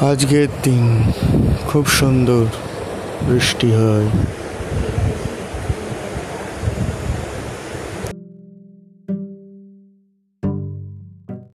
আজকের দিন খুব সুন্দর বৃষ্টি হয়।